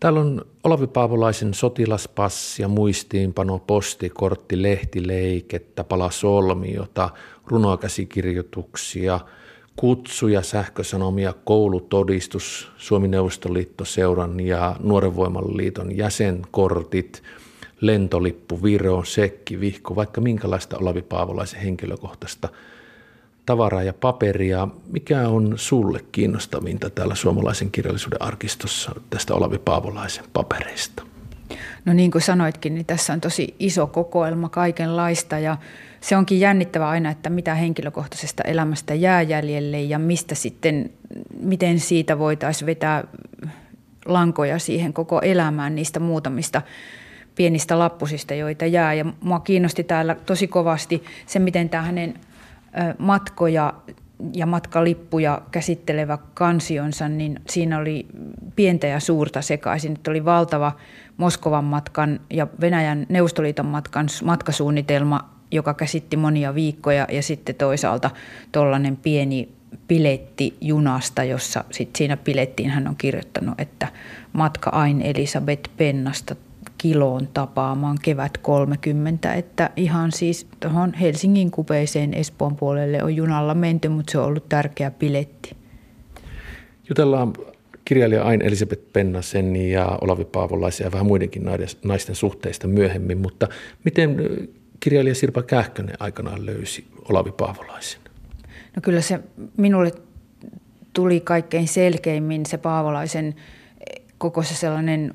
Täällä on Olavi Paavolaisen sotilaspassi ja muistiinpano, postikortti, lehtileikettä, palasolmiota, runokäsikirjoituksia, kutsuja, sähkösanomia, koulutodistus, Suomi Neuvostoliitto seuran ja Nuoren liiton jäsenkortit, lentolippu, Viro, sekki, vihko, vaikka minkälaista Olavi Paavolaisen henkilökohtaista – tavaraa ja paperia. Mikä on sulle kiinnostavinta täällä suomalaisen kirjallisuuden arkistossa tästä Olavi Paavolaisen papereista? No niin kuin sanoitkin, niin tässä on tosi iso kokoelma kaikenlaista ja se onkin jännittävä aina, että mitä henkilökohtaisesta elämästä jää jäljelle ja mistä sitten, miten siitä voitaisiin vetää lankoja siihen koko elämään niistä muutamista pienistä lappusista, joita jää. Ja mua kiinnosti täällä tosi kovasti se, miten tämä hänen matkoja ja matkalippuja käsittelevä kansionsa, niin siinä oli pientä ja suurta sekaisin. Että oli valtava Moskovan matkan ja Venäjän Neuvostoliiton matkan matkasuunnitelma, joka käsitti monia viikkoja ja sitten toisaalta tuollainen pieni piletti junasta, jossa sit siinä pilettiin hän on kirjoittanut, että matka Ain Elisabeth Pennasta kiloon tapaamaan kevät 30, että ihan siis tuohon Helsingin kupeeseen Espoon puolelle on junalla menty, mutta se on ollut tärkeä piletti. Jutellaan kirjailija Ain Elisabeth Pennasen ja Olavi Paavolaisen ja vähän muidenkin naisten suhteista myöhemmin, mutta miten kirjailija Sirpa Kähkönen aikanaan löysi Olavi Paavolaisen? No kyllä se minulle tuli kaikkein selkeimmin se Paavolaisen koko se sellainen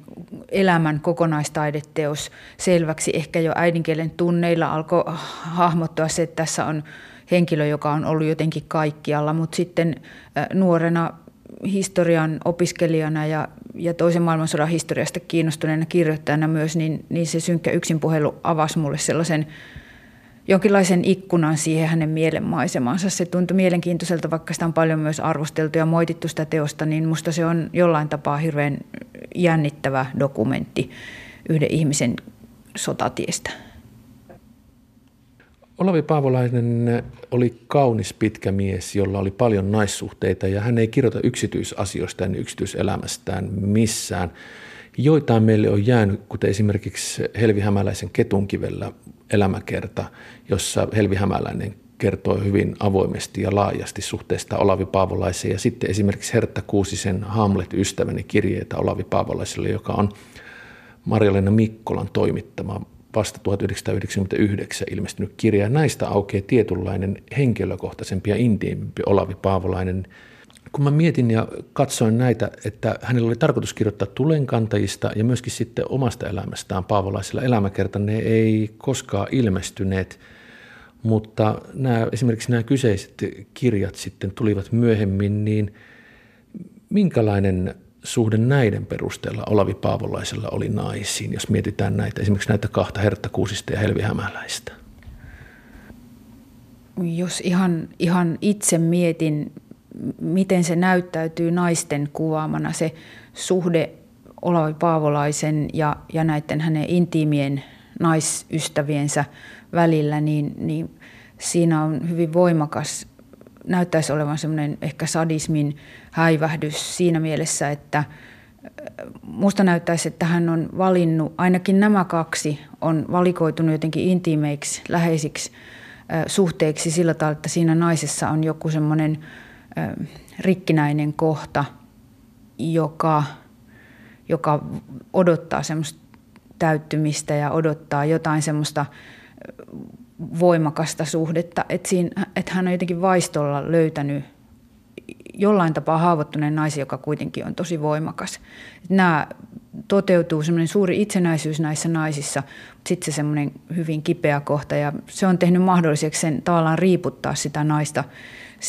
elämän kokonaistaideteos selväksi. Ehkä jo äidinkielen tunneilla alkoi hahmottua se, että tässä on henkilö, joka on ollut jotenkin kaikkialla, mutta sitten nuorena historian opiskelijana ja, ja toisen maailmansodan historiasta kiinnostuneena kirjoittajana myös, niin, niin se synkkä yksinpuhelu avasi mulle sellaisen jonkinlaisen ikkunan siihen hänen mielenmaisemansa. Se tuntui mielenkiintoiselta, vaikka sitä on paljon myös arvosteltu ja moitittu sitä teosta, niin musta se on jollain tapaa hirveän jännittävä dokumentti yhden ihmisen sotatiestä. Olavi Paavolainen oli kaunis pitkä mies, jolla oli paljon naissuhteita ja hän ei kirjoita yksityisasioista ja yksityiselämästään missään. Joitain meille on jäänyt, kuten esimerkiksi Helvi Hämäläisen Ketunkivellä elämäkerta, jossa Helvi Hämäläinen kertoo hyvin avoimesti ja laajasti suhteesta Olavi Paavolaiseen. Ja sitten esimerkiksi Hertta Kuusisen Hamlet-ystäväni kirjeitä Olavi Paavolaiselle, joka on Marjalena Mikkolan toimittama vasta 1999 ilmestynyt kirja. Näistä aukeaa tietynlainen henkilökohtaisempi ja intiimimpi Olavi Paavolainen – kun mä mietin ja katsoin näitä, että hänellä oli tarkoitus kirjoittaa tulenkantajista ja myöskin sitten omasta elämästään paavolaisella elämäkerta, ne ei koskaan ilmestyneet, mutta nämä, esimerkiksi nämä kyseiset kirjat sitten tulivat myöhemmin, niin minkälainen suhde näiden perusteella Olavi Paavolaisella oli naisiin, jos mietitään näitä, esimerkiksi näitä kahta Hertta Kuusista ja Helvi Hämäläistä? Jos ihan, ihan itse mietin miten se näyttäytyy naisten kuvaamana, se suhde Olavi Paavolaisen ja, ja näiden hänen intiimien naisystäviensä välillä, niin, niin siinä on hyvin voimakas, näyttäisi olevan semmoinen ehkä sadismin häivähdys siinä mielessä, että äh, musta näyttäisi, että hän on valinnut, ainakin nämä kaksi on valikoitunut jotenkin intiimeiksi, läheisiksi äh, suhteiksi sillä tavalla, että siinä naisessa on joku semmoinen rikkinäinen kohta, joka, joka odottaa semmoista täyttymistä ja odottaa jotain semmoista voimakasta suhdetta. Että, siinä, että hän on jotenkin vaistolla löytänyt jollain tapaa haavoittuneen naisen, joka kuitenkin on tosi voimakas. Nämä toteutuu semmoinen suuri itsenäisyys näissä naisissa, mutta sitten se semmoinen hyvin kipeä kohta ja se on tehnyt mahdolliseksi sen tavallaan riiputtaa sitä naista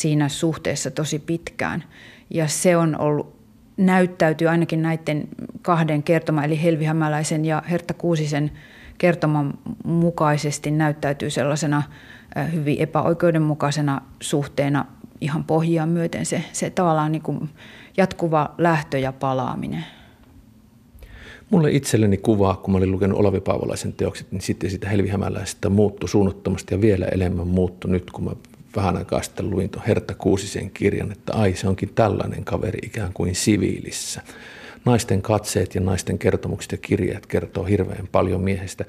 siinä suhteessa tosi pitkään. Ja se on ollut, näyttäytyy ainakin näiden kahden kertoman, eli Helvi Hämäläisen ja Hertta Kuusisen kertoman mukaisesti näyttäytyy sellaisena hyvin epäoikeudenmukaisena suhteena ihan pohjia myöten se, se tavallaan niin kuin jatkuva lähtö ja palaaminen. Mulle itselleni kuvaa, kun mä olin lukenut Olavi Paavolaisen teokset, niin sitten sitä Helvi Hämäläisestä muuttui suunnattomasti ja vielä enemmän muuttui nyt, kun mä vähän aikaa sitten luin tuon Hertta Kuusisen kirjan, että ai se onkin tällainen kaveri ikään kuin siviilissä. naisten katseet ja naisten kertomukset ja kirjeet kertoo hirveän paljon miehestä.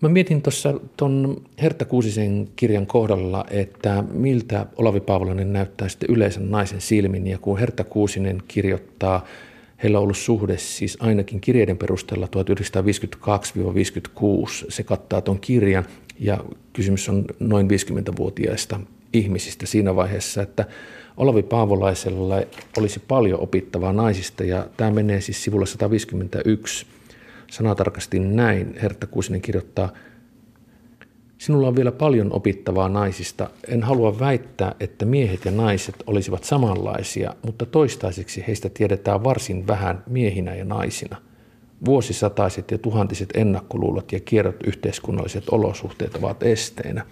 Mä mietin tuossa tuon Hertta Kuusisen kirjan kohdalla, että miltä Olavi Paavolainen näyttää sitten yleisen naisen silmin. Ja kun Hertta Kuusinen kirjoittaa, heillä on ollut suhde siis ainakin kirjeiden perusteella 1952-56. Se kattaa tuon kirjan ja kysymys on noin 50-vuotiaista ihmisistä siinä vaiheessa, että Olavi Paavolaisella olisi paljon opittavaa naisista ja tämä menee siis sivulla 151 sanatarkasti näin. Hertta Kuusinen kirjoittaa, Sinulla on vielä paljon opittavaa naisista. En halua väittää, että miehet ja naiset olisivat samanlaisia, mutta toistaiseksi heistä tiedetään varsin vähän miehinä ja naisina. Vuosisataiset ja tuhantiset ennakkoluulot ja kierrot yhteiskunnalliset olosuhteet ovat esteenä.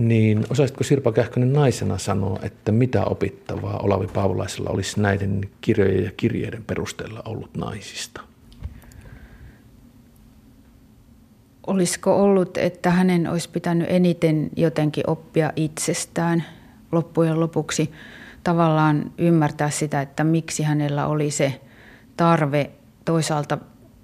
Niin osaisitko Sirpa Kähkönen naisena sanoa, että mitä opittavaa Olavi Paavolaisella olisi näiden kirjojen ja kirjeiden perusteella ollut naisista? Olisiko ollut, että hänen olisi pitänyt eniten jotenkin oppia itsestään loppujen lopuksi tavallaan ymmärtää sitä, että miksi hänellä oli se tarve toisaalta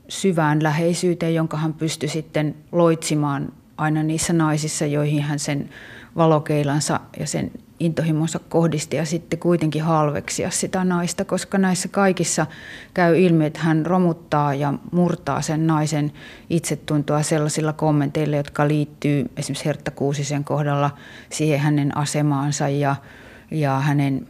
syvään läheisyyteen, jonka hän pystyi sitten loitsimaan aina niissä naisissa, joihin hän sen valokeilansa ja sen intohimonsa kohdisti ja sitten kuitenkin halveksia sitä naista, koska näissä kaikissa käy ilmi, että hän romuttaa ja murtaa sen naisen itsetuntoa sellaisilla kommenteilla, jotka liittyy esimerkiksi Hertta Kuusisen kohdalla siihen hänen asemaansa ja, ja hänen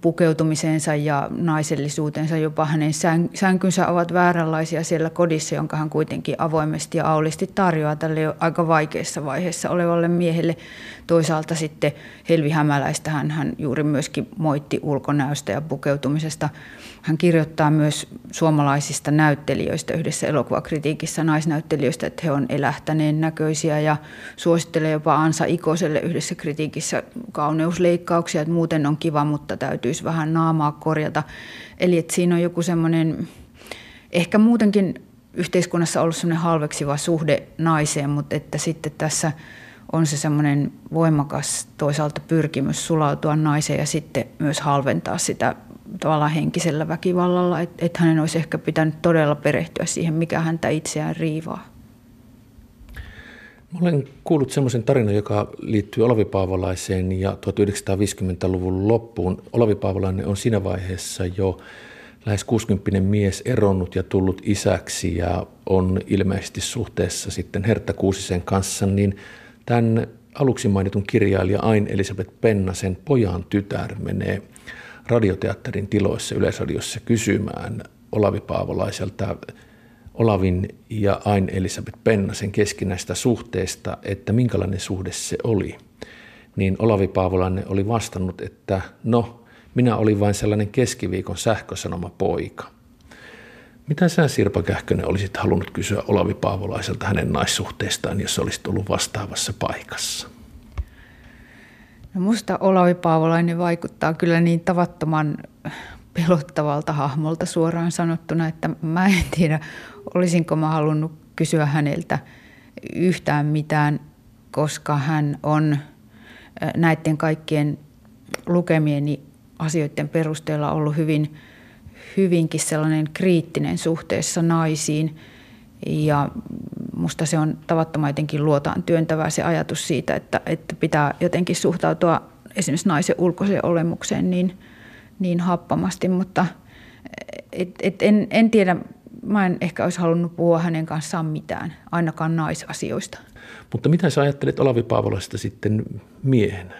pukeutumiseensa ja naisellisuutensa, jopa hänen sänkynsä ovat vääränlaisia siellä kodissa, jonka hän kuitenkin avoimesti ja aulisti tarjoaa tälle jo aika vaikeassa vaiheessa olevalle miehelle. Toisaalta sitten Helvi Hämäläistä hän, hän juuri myöskin moitti ulkonäöstä ja pukeutumisesta. Hän kirjoittaa myös suomalaisista näyttelijöistä yhdessä elokuvakritiikissä naisnäyttelijöistä, että he on elähtäneen näköisiä ja suosittelee jopa Ansa Ikoselle yhdessä kritiikissä kauneusleikkauksia, että muuten on kiva, mutta täytyisi vähän naamaa korjata. Eli että siinä on joku semmoinen, ehkä muutenkin yhteiskunnassa ollut semmoinen halveksiva suhde naiseen, mutta että sitten tässä on se semmoinen voimakas toisaalta pyrkimys sulautua naiseen ja sitten myös halventaa sitä tavallaan henkisellä väkivallalla, että et hänen olisi ehkä pitänyt todella perehtyä siihen, mikä häntä itseään riivaa. Mä olen kuullut semmoisen tarinan, joka liittyy Olavi Paavolaiseen ja 1950-luvun loppuun. Olavi Paavolainen on siinä vaiheessa jo lähes 60 mies eronnut ja tullut isäksi ja on ilmeisesti suhteessa sitten Hertta Kuusisen kanssa, niin tämän aluksi mainitun kirjailija Ain Elisabeth Pennasen pojan tytär menee radioteatterin tiloissa Yleisradiossa kysymään Olavi Paavolaiselta Olavin ja Ain Elisabeth Pennasen keskinäistä suhteesta, että minkälainen suhde se oli. Niin Olavi Paavolainen oli vastannut, että no, minä olin vain sellainen keskiviikon sähkösanoma poika. Mitä sä Sirpa Kähkönen olisit halunnut kysyä Olavi Paavolaiselta hänen naissuhteestaan, jos olisit ollut vastaavassa paikassa? No musta Olavi Paavolainen vaikuttaa kyllä niin tavattoman pelottavalta hahmolta suoraan sanottuna, että mä en tiedä, olisinko mä halunnut kysyä häneltä yhtään mitään, koska hän on näiden kaikkien lukemieni asioiden perusteella ollut hyvin, hyvinkin sellainen kriittinen suhteessa naisiin. Ja musta se on tavattoman jotenkin luotaan työntävää se ajatus siitä, että, että pitää jotenkin suhtautua esimerkiksi naisen ulkoiseen olemukseen niin, niin happamasti, mutta et, et en, en tiedä, mä en ehkä olisi halunnut puhua hänen kanssaan mitään, ainakaan naisasioista. Mutta mitä sä ajattelet Olavi Paavolasta sitten miehenä?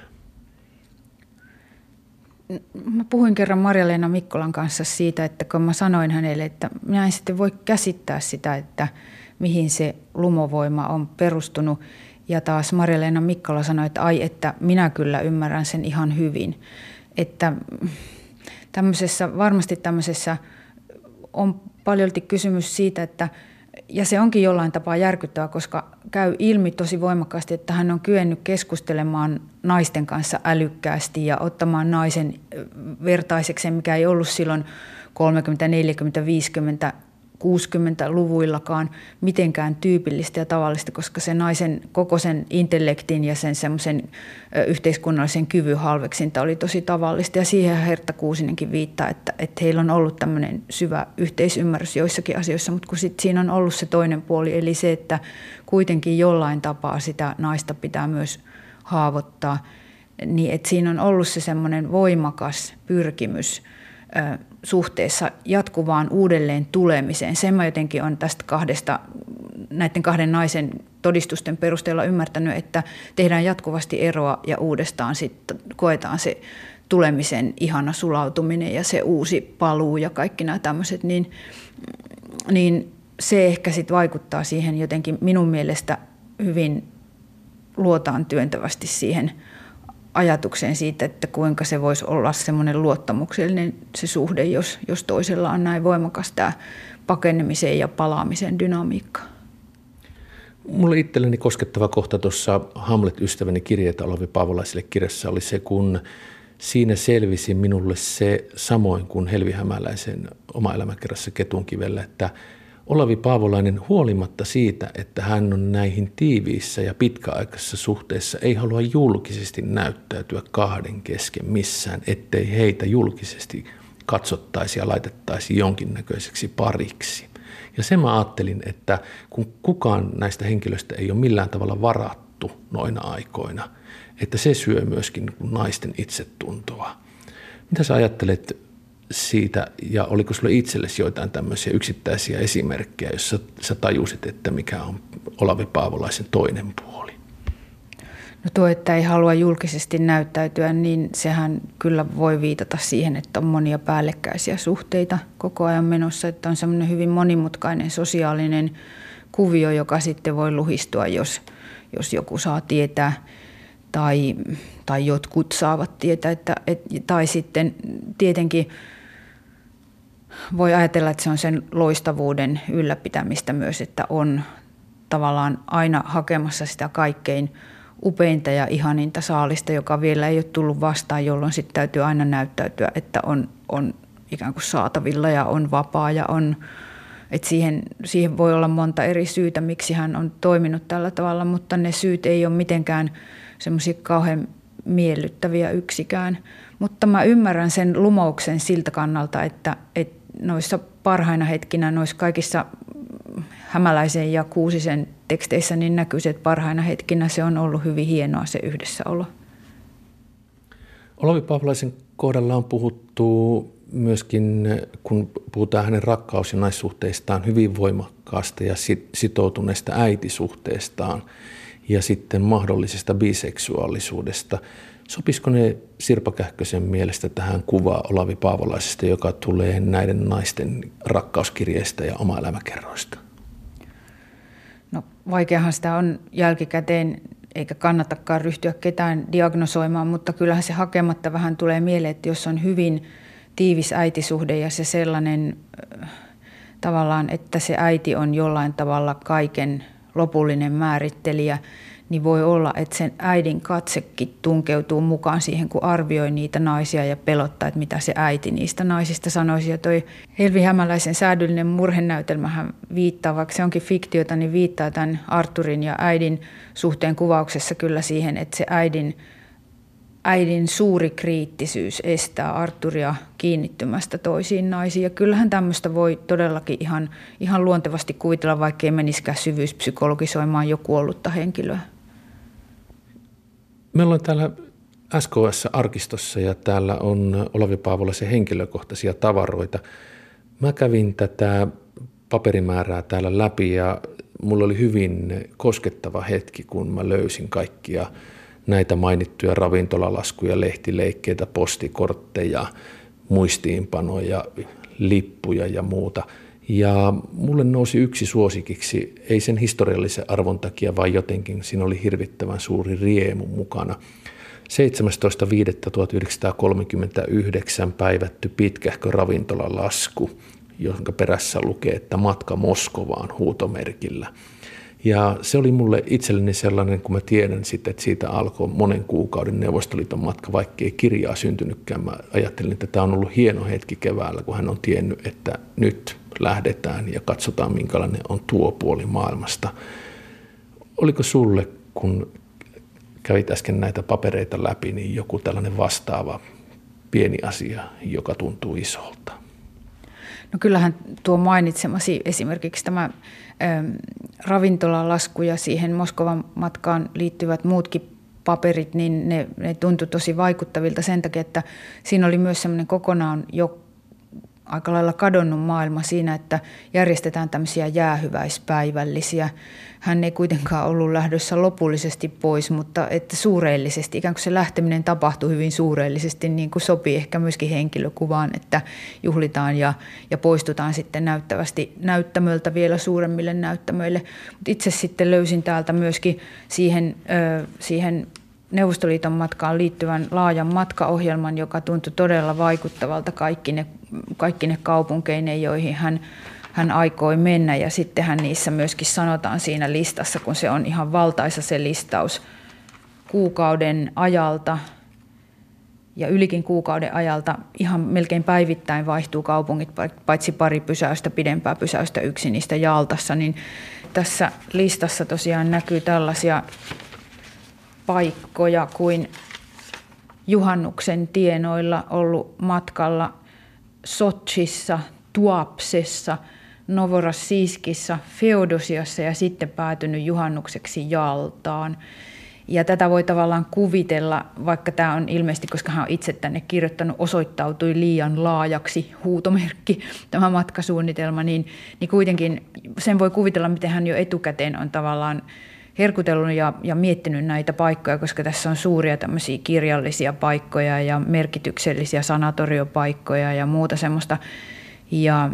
Mä puhuin kerran Marja-Leena Mikkolan kanssa siitä, että kun mä sanoin hänelle, että minä en sitten voi käsittää sitä, että mihin se lumovoima on perustunut. Ja taas Marja-Leena Mikkola sanoi, että ai, että minä kyllä ymmärrän sen ihan hyvin. Että tämmöisessä, varmasti tämmöisessä on paljolti kysymys siitä, että ja se onkin jollain tapaa järkyttävää, koska käy ilmi tosi voimakkaasti, että hän on kyennyt keskustelemaan naisten kanssa älykkäästi ja ottamaan naisen vertaiseksi, mikä ei ollut silloin 30, 40, 50 60-luvuillakaan mitenkään tyypillistä ja tavallista, koska se naisen koko sen intellektin ja sen semmoisen yhteiskunnallisen kyvyn halveksinta oli tosi tavallista. Ja siihen Hertta Kuusinenkin viittaa, että, että heillä on ollut tämmöinen syvä yhteisymmärrys joissakin asioissa, mutta kun sit siinä on ollut se toinen puoli, eli se, että kuitenkin jollain tapaa sitä naista pitää myös haavoittaa, niin että siinä on ollut se semmoinen voimakas pyrkimys suhteessa jatkuvaan uudelleen tulemiseen. Sen mä jotenkin on tästä kahdesta, näiden kahden naisen todistusten perusteella ymmärtänyt, että tehdään jatkuvasti eroa ja uudestaan sitten koetaan se tulemisen ihana sulautuminen ja se uusi paluu ja kaikki nämä tämmöiset, niin, niin se ehkä sitten vaikuttaa siihen jotenkin minun mielestä hyvin luotaan työntävästi siihen – ajatukseen siitä, että kuinka se voisi olla semmoinen luottamuksellinen se suhde, jos, jos toisella on näin voimakas tämä pakenemisen ja palaamisen dynamiikka. Mulle itselleni koskettava kohta tuossa Hamlet-ystäväni kirjeitä Olavi Paavolaiselle kirjassa oli se, kun siinä selvisi minulle se samoin kuin Helvi Hämäläisen oma elämäkerrassa Ketunkivellä, että – Olavi Paavolainen huolimatta siitä, että hän on näihin tiiviissä ja pitkäaikaisessa suhteessa, ei halua julkisesti näyttäytyä kahden kesken missään, ettei heitä julkisesti katsottaisi ja laitettaisi jonkinnäköiseksi pariksi. Ja sen mä ajattelin, että kun kukaan näistä henkilöistä ei ole millään tavalla varattu noina aikoina, että se syö myöskin naisten itsetuntoa. Mitä sä ajattelet siitä, ja oliko sinulle itsellesi joitain tämmöisiä yksittäisiä esimerkkejä, joissa sä tajusit, että mikä on Olavi Paavolaisen toinen puoli? No tuo, että ei halua julkisesti näyttäytyä, niin sehän kyllä voi viitata siihen, että on monia päällekkäisiä suhteita koko ajan menossa, että on semmoinen hyvin monimutkainen sosiaalinen kuvio, joka sitten voi luhistua, jos, jos joku saa tietää tai, tai jotkut saavat tietää, että, et, tai sitten tietenkin – voi ajatella, että se on sen loistavuuden ylläpitämistä myös, että on tavallaan aina hakemassa sitä kaikkein upeinta ja ihaninta saalista, joka vielä ei ole tullut vastaan, jolloin sitten täytyy aina näyttäytyä, että on, on ikään kuin saatavilla ja on vapaa ja on, että siihen, siihen voi olla monta eri syytä, miksi hän on toiminut tällä tavalla, mutta ne syyt ei ole mitenkään semmoisia kauhean miellyttäviä yksikään. Mutta mä ymmärrän sen lumouksen siltä kannalta, että, että noissa parhaina hetkinä, noissa kaikissa hämäläisen ja kuusisen teksteissä, niin näkyy se, että parhaina hetkinä se on ollut hyvin hienoa se yhdessäolo. Olavi Paavolaisen kohdalla on puhuttu myöskin, kun puhutaan hänen rakkaus- ja naissuhteistaan, hyvin voimakkaasta ja sitoutuneesta äitisuhteestaan ja sitten mahdollisesta biseksuaalisuudesta. Sopisiko ne Sirpa Kähkösen mielestä tähän kuvaan Olavi Paavolaisesta, joka tulee näiden naisten rakkauskirjeistä ja oma elämäkerroista? No vaikeahan sitä on jälkikäteen, eikä kannatakaan ryhtyä ketään diagnosoimaan, mutta kyllähän se hakematta vähän tulee mieleen, että jos on hyvin tiivis äitisuhde ja se sellainen äh, tavallaan, että se äiti on jollain tavalla kaiken lopullinen määrittelijä, niin voi olla, että sen äidin katsekin tunkeutuu mukaan siihen, kun arvioi niitä naisia ja pelottaa, että mitä se äiti niistä naisista sanoisi. Ja toi Helvi Hämäläisen säädyllinen murhenäytelmähän viittaa, vaikka se onkin fiktiota, niin viittaa tämän Arturin ja äidin suhteen kuvauksessa kyllä siihen, että se äidin, äidin suuri kriittisyys estää Arturia kiinnittymästä toisiin naisiin. Ja kyllähän tämmöistä voi todellakin ihan, ihan luontevasti kuvitella, vaikkei meniskään syvyyspsykologisoimaan jo kuollutta henkilöä. Me ollaan täällä SKS-arkistossa ja täällä on Olavi Paavolaisen henkilökohtaisia tavaroita. Mä kävin tätä paperimäärää täällä läpi ja mulla oli hyvin koskettava hetki, kun mä löysin kaikkia näitä mainittuja ravintolalaskuja, lehtileikkeitä, postikortteja, muistiinpanoja, lippuja ja muuta – ja mulle nousi yksi suosikiksi, ei sen historiallisen arvon takia, vaan jotenkin siinä oli hirvittävän suuri riemu mukana. 17.5.1939 päivätty pitkähkö ravintolalasku, jonka perässä lukee, että matka Moskovaan huutomerkillä. Ja se oli mulle itselleni sellainen, kun mä tiedän sitten, että siitä alkoi monen kuukauden Neuvostoliiton matka, vaikka ei kirjaa syntynytkään. Mä ajattelin, että tämä on ollut hieno hetki keväällä, kun hän on tiennyt, että nyt lähdetään ja katsotaan, minkälainen on tuo puoli maailmasta. Oliko sulle, kun kävit äsken näitä papereita läpi, niin joku tällainen vastaava pieni asia, joka tuntuu isolta? No kyllähän tuo mainitsemasi esimerkiksi tämä ö, ravintolalasku ja siihen Moskovan matkaan liittyvät muutkin paperit, niin ne, ne tuntui tosi vaikuttavilta sen takia, että siinä oli myös semmoinen kokonaan jo aika lailla kadonnut maailma siinä, että järjestetään tämmöisiä jäähyväispäivällisiä. Hän ei kuitenkaan ollut lähdössä lopullisesti pois, mutta että suureellisesti, ikään kuin se lähteminen tapahtui hyvin suureellisesti, niin kuin sopii ehkä myöskin henkilökuvaan, että juhlitaan ja, ja poistutaan sitten näyttävästi näyttämöltä vielä suuremmille näyttämöille. Mutta itse sitten löysin täältä myöskin siihen, ö, siihen Neuvostoliiton matkaan liittyvän laajan matkaohjelman, joka tuntui todella vaikuttavalta kaikki ne, kaikki ne kaupunkeineen, joihin hän, hän aikoi mennä. Ja sittenhän niissä myöskin sanotaan siinä listassa, kun se on ihan valtaisa se listaus kuukauden ajalta ja ylikin kuukauden ajalta ihan melkein päivittäin vaihtuu kaupungit, paitsi pari pysäystä, pidempää pysäystä yksi niistä Jaaltassa, niin tässä listassa tosiaan näkyy tällaisia paikkoja kuin juhannuksen tienoilla ollut matkalla Sotsissa, Tuapsessa, Novorossiskissa, Feodosiassa ja sitten päätynyt juhannukseksi Jaltaan. Ja tätä voi tavallaan kuvitella, vaikka tämä on ilmeisesti, koska hän on itse tänne kirjoittanut, osoittautui liian laajaksi huutomerkki, tämä matkasuunnitelma, niin, niin kuitenkin sen voi kuvitella, miten hän jo etukäteen on tavallaan herkutellut ja, ja miettinyt näitä paikkoja, koska tässä on suuria tämmöisiä kirjallisia paikkoja ja merkityksellisiä sanatoriopaikkoja ja muuta semmoista. Ja,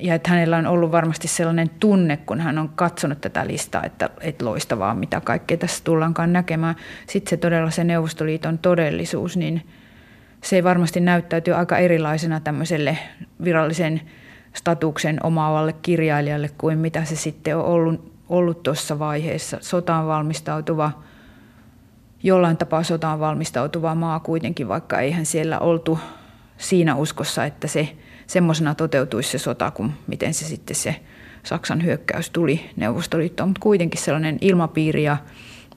ja että hänellä on ollut varmasti sellainen tunne, kun hän on katsonut tätä listaa, että, että loistavaa, mitä kaikkea tässä tullaankaan näkemään. Sitten se todella se Neuvostoliiton todellisuus, niin se ei varmasti näyttäytyy aika erilaisena tämmöiselle virallisen statuksen omaavalle kirjailijalle kuin mitä se sitten on ollut ollut tuossa vaiheessa sotaan valmistautuva, jollain tapaa sotaan valmistautuva maa kuitenkin, vaikka eihän siellä oltu siinä uskossa, että se semmoisena toteutuisi se sota, kuin miten se sitten se Saksan hyökkäys tuli Neuvostoliittoon, mutta kuitenkin sellainen ilmapiiri ja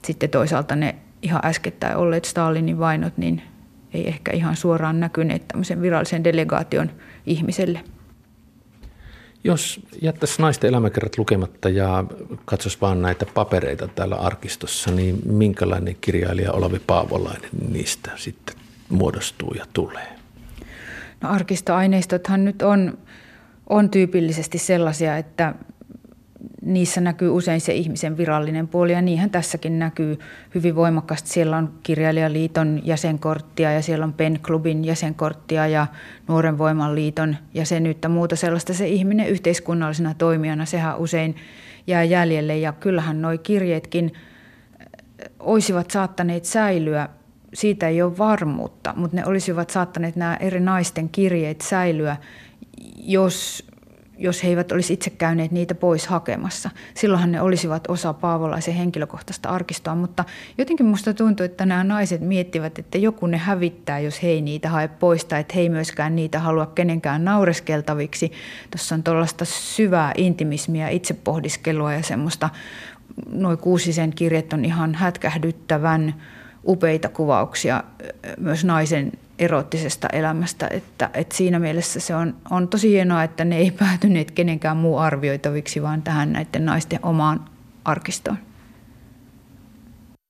sitten toisaalta ne ihan äskettäin olleet Stalinin vainot, niin ei ehkä ihan suoraan näkyneet tämmöisen virallisen delegaation ihmiselle. Jos jättäisi naisten elämäkerrat lukematta ja katsoisi vaan näitä papereita täällä arkistossa, niin minkälainen kirjailija Olavi Paavolainen niistä sitten muodostuu ja tulee? No arkistoaineistothan nyt on, on tyypillisesti sellaisia, että niissä näkyy usein se ihmisen virallinen puoli ja niinhän tässäkin näkyy hyvin voimakkaasti. Siellä on Kirjailijaliiton jäsenkorttia ja siellä on Pen Clubin jäsenkorttia ja Nuoren Voiman liiton jäsenyyttä, muuta sellaista. Se ihminen yhteiskunnallisena toimijana, sehän usein jää jäljelle ja kyllähän nuo kirjeetkin olisivat saattaneet säilyä siitä ei ole varmuutta, mutta ne olisivat saattaneet nämä eri naisten kirjeet säilyä, jos jos he eivät olisi itse käyneet niitä pois hakemassa. Silloinhan ne olisivat osa Paavolaisen henkilökohtaista arkistoa, mutta jotenkin musta tuntuu, että nämä naiset miettivät, että joku ne hävittää, jos he ei niitä hae pois, tai että he ei myöskään niitä halua kenenkään naureskeltaviksi. Tuossa on tuollaista syvää intimismiä, itsepohdiskelua ja semmoista, noin kuusisen kirjat on ihan hätkähdyttävän upeita kuvauksia myös naisen erottisesta elämästä, että, että siinä mielessä se on, on tosi hienoa, että ne ei päätyneet kenenkään muu arvioitaviksi, vaan tähän näiden naisten omaan arkistoon.